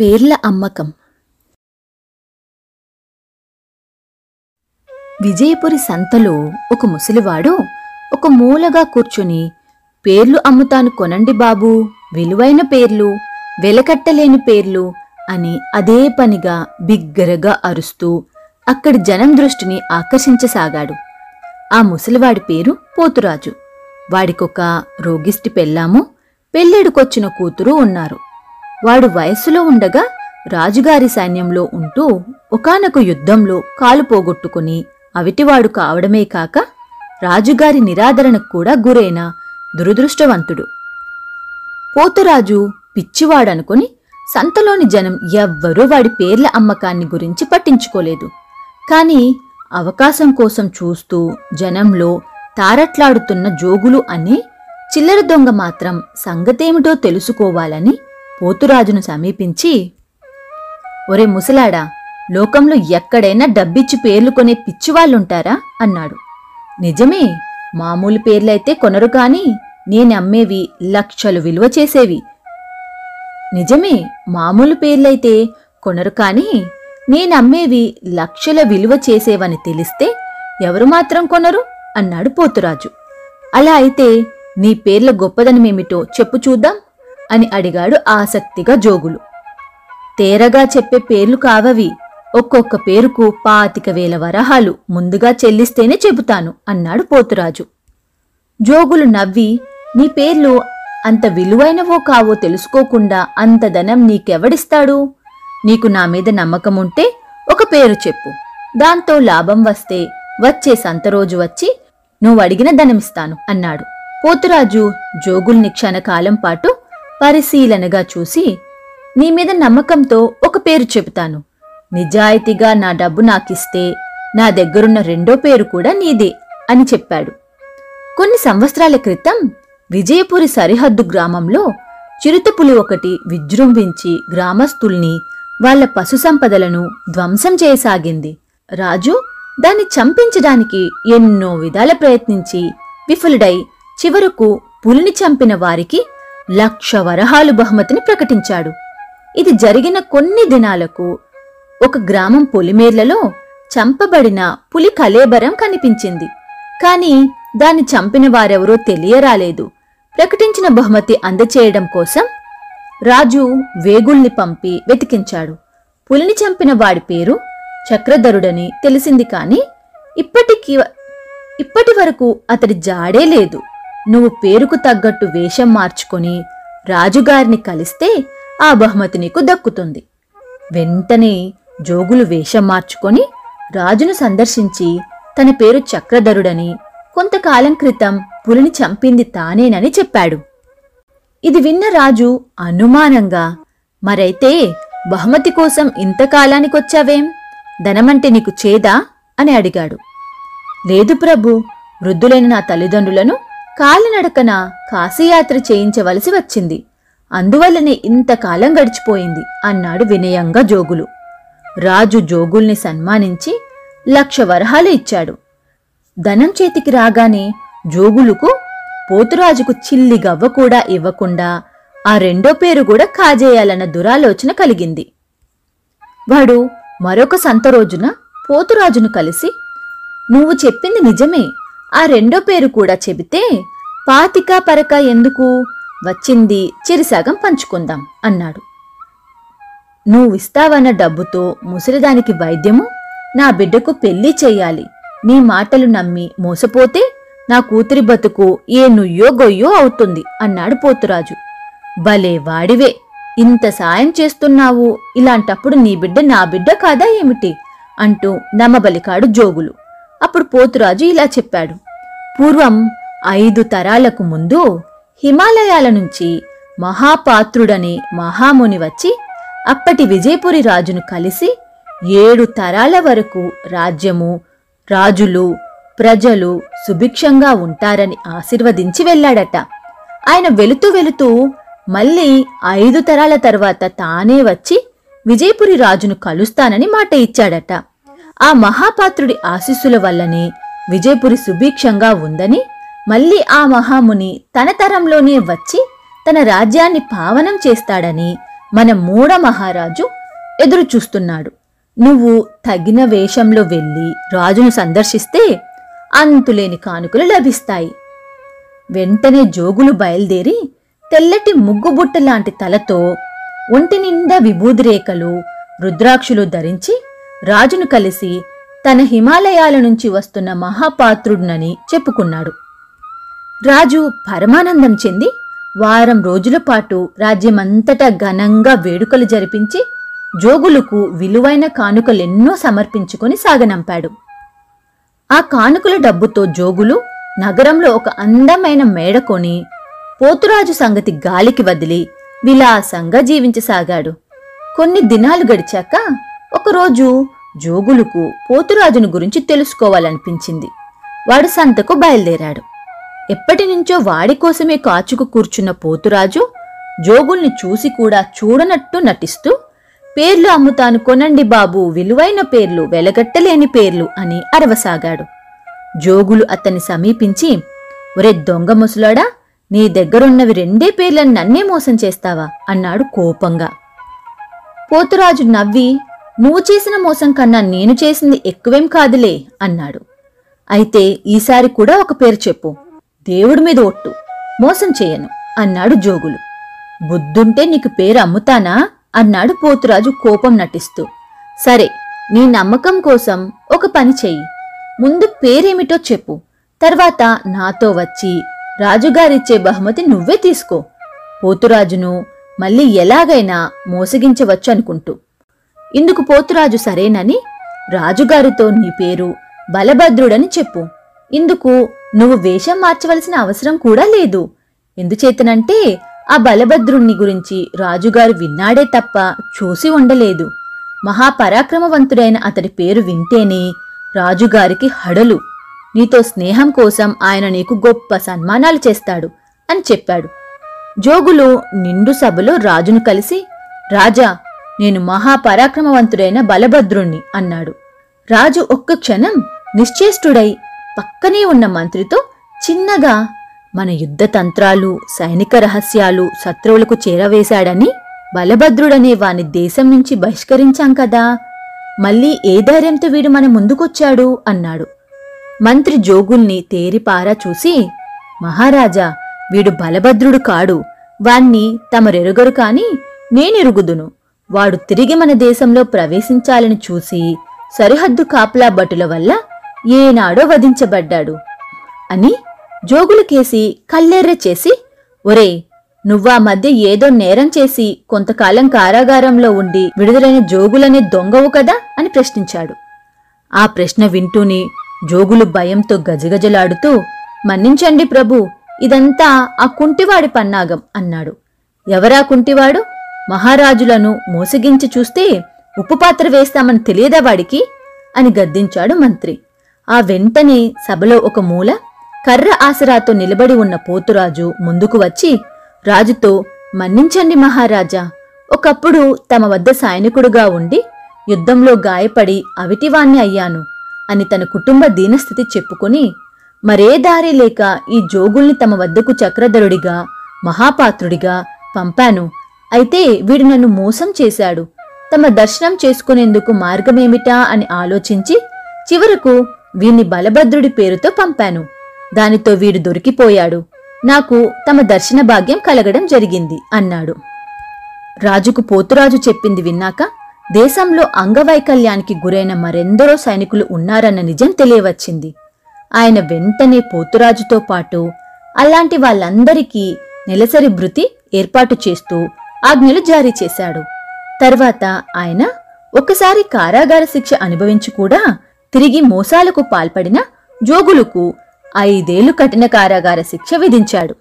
పేర్ల అమ్మకం. విజయపురి సంతలో ఒక ముసలివాడు ఒక మూలగా కూర్చుని పేర్లు అమ్ముతాను కొనండి బాబూ విలువైన పేర్లు వెలకట్టలేని పేర్లు అని అదే పనిగా బిగ్గరగా అరుస్తూ అక్కడి జనం దృష్టిని ఆకర్షించసాగాడు. ఆ ముసలివాడి పేరు పోతురాజు. వాడికొక రోగిష్టి పెళ్ళాము పెళ్ళెడుకొచ్చిన కూతురు ఉన్నారు. వాడు వయస్సులో ఉండగా రాజుగారి సైన్యంలో ఉంటూ ఒకానొక యుద్ధంలో కాలు పోగొట్టుకుని అవిటివాడు కావడమే కాక రాజుగారి నిరాదరణకు కూడా గురైన దురదృష్టవంతుడు. పోతురాజు పిచ్చివాడనుకుని సంతలోని జనం ఎవ్వరూ వాడి పేర్ల అమ్మకాన్ని గురించి పట్టించుకోలేదు. కాని అవకాశం కోసం చూస్తూ జనంలో తారట్లాడుతున్న జోగులు అనే చిల్లర దొంగ మాత్రం సంగతేమిటో తెలుసుకోవాలని పోతురాజును సమీపించి ఒరే ముసలాడా లోకంలో ఎక్కడైనా డబ్బిచ్చి పేర్లు కొనే పిచ్చివాళ్ళుంటారా? అన్నాడు. నిజమే మామూలు పేర్లైతే కొనరు కాని నేనమ్మేవి లక్షలు విలువ చేసేవి. నిజమే మామూలు పేర్లైతే కొనరు కాని నేనమ్మేవి లక్షల విలువ చేసేవని తెలిస్తే ఎవరు మాత్రం కొనరు? అన్నాడు పోతురాజు. అలా అయితే నీ పేర్ల గొప్పదనమేమిటో చెప్పు చూద్దాం. అని అడిగాడు ఆసక్తిగా జోగులు. తేరగా చెప్పే పేర్లు కావవి. ఒక్కొక్క పేరుకు పాతిక వేల వరహాలు. ముందుగా చెల్లిస్తేనే చెబుతాను అన్నాడు పోతురాజు. జోగులు నవ్వి నీ పేర్లు అంత విలువైనవో కావో తెలుసుకోకుండా అంత ధనం నీకెవడిస్తాడు? నీకు నా మీద నమ్మకముంటే ఒక పేరు చెప్పు. దాంతో లాభం వస్తే వచ్చే సంత రోజు వచ్చి నువ్వు అడిగిన ధనమిస్తాను అన్నాడు. పోతురాజు జోగుల్ని క్షణకాలం పాటు పరిశీలనగా చూసి నీ మీద నమ్మకంతో ఒక పేరు చెబుతాను. నిజాయితీగా నా డబ్బు నాకిస్తే నా దగ్గరున్న రెండో పేరు కూడా నీదే అని చెప్పాడు. కొన్ని సంవత్సరాల క్రితం విజయపురి సరిహద్దు గ్రామంలో చిరుతపులి ఒకటి విజృంభించి గ్రామస్తుల్ని వాళ్ళ పశు సంపదలను ధ్వంసం చేయసాగింది. రాజు దాన్ని చంపించడానికి ఎన్నో విధాల ప్రయత్నించి విఫలుడై చివరకు పులిని చంపిన వారికి లక్ష వరహాలు బహుమతిని ప్రకటించాడు. ఇది జరిగిన కొన్ని దినాలకు ఒక గ్రామం పొలిమేర్లలో చంపబడిన పులి కలేబరం కనిపించింది. కాని దాన్ని చంపిన వారెవరో తెలియరాలేదు. ప్రకటించిన బహుమతి అందచేయడం కోసం రాజు వేగుల్ని పంపి వెతికించాడు. పులిని చంపిన వాడి పేరు చక్రధరుడని తెలిసింది కాని ఇప్పటికి ఇప్పటి వరకు అతడి జాడే లేదు. నువ్వు పేరుకు తగ్గట్టు వేషం మార్చుకొని రాజుగారిని కలిస్తే ఆ బహుమతి నీకు దక్కుతుంది. వెంటనే జోగులు వేషం మార్చుకొని రాజును సందర్శించి తన పేరు చక్రధరుడని కొంతకాలం క్రితం పులిని చంపింది తానేనని చెప్పాడు. ఇది విన్న రాజు అనుమానంగా మరైతే బహుమతి కోసం ఇంతకాలానికొచ్చావేం ధనమంటే నీకు చేదా? అని అడిగాడు. లేదు ప్రభు వృద్ధులైన నా తల్లిదండ్రులను కాలినడకన కాశీయాత్ర చేయించవలసి వచ్చింది. అందువల్లనే ఇంతకాలం గడిచిపోయింది అన్నాడు వినయంగా జోగులు. రాజు జోగుల్ని సన్మానించి లక్ష వరహాలు ఇచ్చాడు. ధనం చేతికి రాగానే జోగులుకు పోతురాజుకు చిల్లి గవ్వ కూడా ఇవ్వకుండా ఆ రెండో పేరు కూడా కాజేయాలన్న దురాలోచన కలిగింది. వాడు మరొక సంత రోజున పోతురాజును కలిసి నువ్వు చెప్పింది నిజమే. ఆ రెండో పేరు కూడా చెబితే పాతిక పరక ఎందుకు? వచ్చింది చిరిసగం పంచుకుందాం అన్నాడు. నువ్విస్తావన్న డబ్బుతో ముసలిదానికి వైద్యము? నా బిడ్డకు పెళ్ళి చెయ్యాలి నీ మాటలు నమ్మి మోసపోతే నా కూతురి బతుకు ఏ నుయ్యో గొయ్యో అవుతుంది అన్నాడు పోతురాజు. భలే వాడివే! ఇంత సాయం చేస్తున్నావు. ఇలాంటప్పుడు నీ బిడ్డ నా బిడ్డ కాదా ఏమిటి? అంటూ నమ్మబలికాడు జోగులు. అప్పుడు పోతురాజు ఇలా చెప్పాడు. పూర్వం ఐదు తరాలకు ముందు హిమాలయాల నుంచి మహాపాత్రుడనే మహాముని వచ్చి అప్పటి విజయపురి రాజును కలిసి ఏడు తరాల వరకు రాజ్యము రాజులు ప్రజలు సుభిక్షంగా ఉంటారని ఆశీర్వదించి వెళ్ళాడట. ఆయన వెళుతూ వెళుతూ మళ్ళీ ఐదు తరాల తర్వాత తానే వచ్చి విజయపురి రాజును కలుస్తానని మాట ఇచ్చాడట. ఆ మహాపాత్రుడి ఆశీస్సుల వల్లనే విజయపురి సుభిక్షంగా ఉందని మళ్ళీ ఆ మహాముని తన తరంలోనే వచ్చి తన రాజ్యాన్ని పావనం చేస్తాడని మన మూడ మహారాజు ఎదురు చూస్తున్నాడు నువ్వు తగిన వేషంలో వెళ్ళి రాజును సందర్శిస్తే అంతులేని కానుకలు లభిస్తాయి. వెంటనే జోగులు బయలుదేరి తెల్లటి ముగ్గుబుట్ట లాంటి తలతో ఒంటి నిండా విభూది రేఖలు రుద్రాక్షులు ధరించి రాజును కలిసి తన హిమాలయాల నుంచి వస్తున్న మహాపాత్రుడినని చెప్పుకున్నాడు. రాజు పరమానందం చెంది వారం రోజుల పాటు రాజ్యమంతటా ఘనంగా వేడుకలు జరిపించి జోగులకు విలువైన కానుకలెన్నో సమర్పించుకొని సాగనంపాడు. ఆ కానుకల డబ్బుతో జోగులు నగరంలో ఒక అందమైన మేడ కొని పోతురాజు సంగతి గాలికి వదిలి విలాసంగా జీవించసాగాడు. కొన్ని దినాలు గడిచాక ఒకరోజు జోగులకు పోతురాజును గురించి తెలుసుకోవాలనిపించింది. వాడు సంతకు బయలుదేరాడు. ఎప్పటినుంచో వాడి కోసమే కాచుకు కూర్చున్న పోతురాజు జోగుల్ని చూసి కూడా చూడనట్టు నటిస్తూ పేర్లు అమ్ముతాను కొనండి బాబు విలువైన పేర్లు వెలగట్టలేని పేర్లు అని అరవసాగాడు. జోగులు అతన్ని సమీపించి ఒరే దొంగ ముసలాడా నీ దగ్గరున్నవి రెండే పేర్లను నన్నే మోసం చేస్తావా? అన్నాడు కోపంగా. పోతురాజు నవ్వి నువ్వు చేసిన మోసం కన్నా నేను చేసింది ఎక్కువేం కాదులే అన్నాడు. అయితే ఈసారి కూడా ఒక పేరు చెప్పు. దేవుడి మీద ఒట్టు. మోసం చేయను అన్నాడు జోగులు. బుద్ధుంటే నీకు పేరు అమ్ముతానా? అన్నాడు పోతురాజు కోపం నటిస్తూ. సరే నీ నమ్మకం కోసం ఒక పని చెయ్యి. ముందు పేరేమిటో చెప్పు. తర్వాత నాతో వచ్చి రాజుగారిచ్చే బహుమతి నువ్వే తీసుకో. పోతురాజును మళ్ళీ ఎలాగైనా మోసగించవచ్చు అనుకుంటూ. ఇందుకు పోతురాజు సరేనని? రాజుగారితో నీ పేరు బలభద్రుడని చెప్పు. ఇందుకు నువ్వు వేషం మార్చవలసిన అవసరం కూడా లేదు. ఎందుచేతనంటే ఆ బలభద్రుణ్ణి గురించి రాజుగారు విన్నాడే తప్ప చూసి ఉండలేదు. మహాపరాక్రమవంతుడైన అతడి పేరు వింటేనే రాజుగారికి హడలు. నీతో స్నేహం కోసం ఆయన నీకు గొప్ప సన్మానాలు చేస్తాడు అని చెప్పాడు. జోగులు నిండు సభలో రాజును కలిసి రాజా నేను మహాపరాక్రమవంతుడైన బలభద్రుణ్ణి అన్నాడు. రాజు ఒక్క క్షణం నిశ్చేష్టుడై పక్కనే ఉన్న మంత్రితో చిన్నగా మన యుద్ధ తంత్రాలు సైనిక రహస్యాలు శత్రువులకు చేరవేశాడని బలభద్రుడనే వాని దేశం నుంచి బహిష్కరించాం కదా. మళ్ళీ ఏ ధైర్యంతో వీడు మన ముందుకొచ్చాడు? అన్నాడు. మంత్రి జోగుల్ని తేరిపారా చూసి మహారాజా వీడు బలభద్రుడు కాడు. వాణ్ణి తమరెరుగరు కాని నేనెరుగుదును. వాడు తిరిగి మన దేశంలో ప్రవేశించాలని చూసి సరిహద్దు కాపలా భటుల వల్ల ఏనాడో వధించబడ్డాడు అని జోగులకేసి కల్లెర్ర చేసి ఒరే నువ్వా మధ్య ఏదో నేరం చేసి కొంతకాలం కారాగారంలో ఉండి విడుదలైన జోగులనే దొంగవు కదా? అని ప్రశ్నించాడు. ఆ ప్రశ్న వింటూనే జోగులు భయంతో గజగజలాడుతూ మన్నించండి ప్రభు ఇదంతా ఆ కుంటివాడి పన్నాగం అన్నాడు. ఎవరా కుంటివాడు? మహారాజులను మోసగించి చూస్తే ఉప్పు పాత్ర వేస్తామని తెలియదా వాడికి? అని గద్దించాడు మంత్రి. ఆ వెంటనే సభలో ఒక మూల కర్ర ఆసరాతో నిలబడి ఉన్న పోతురాజు ముందుకు వచ్చి రాజుతో మన్నించండి మహారాజా. ఒకప్పుడు తమ వద్ద సైనికుడుగా ఉండి యుద్ధంలో గాయపడి అవిటివాణ్ణి అయ్యాను అని తన కుటుంబ దీనస్థితి చెప్పుకుని మరే దారి లేక ఈ జోగుల్ని తమ వద్దకు చక్రధరుడిగా మహాపాత్రుడిగా పంపాను అయితే వీడు నన్ను మోసం చేశాడు. తమ దర్శనం చేసుకునేందుకు మార్గమేమిటా అని ఆలోచించి చివరకు వీణ్ణి బలభద్రుడి పేరుతో పంపాను. దానితో వీడు దొరికిపోయాడు. నాకు తమ దర్శన భాగ్యం కలగడం జరిగింది అన్నాడు. రాజుకు పోతురాజు చెప్పింది విన్నాక దేశంలో అంగవైకల్యానికి గురైన మరెందరో సైనికులు ఉన్నారన్న నిజం తెలియవచ్చింది. ఆయన వెంటనే పోతురాజుతో పాటు అలాంటి వాళ్ళందరికీ నెలసరి భృతి ఏర్పాటు చేస్తూ ఆజ్ఞలు జారీ చేశాడు. తర్వాత ఆయన ఒకసారి కారాగార శిక్ష అనుభవించి కూడా తిరిగి మోసాలకు పాల్పడిన జోగులకు ఐదేళ్ళు కఠిన కారాగార శిక్ష విధించాడు.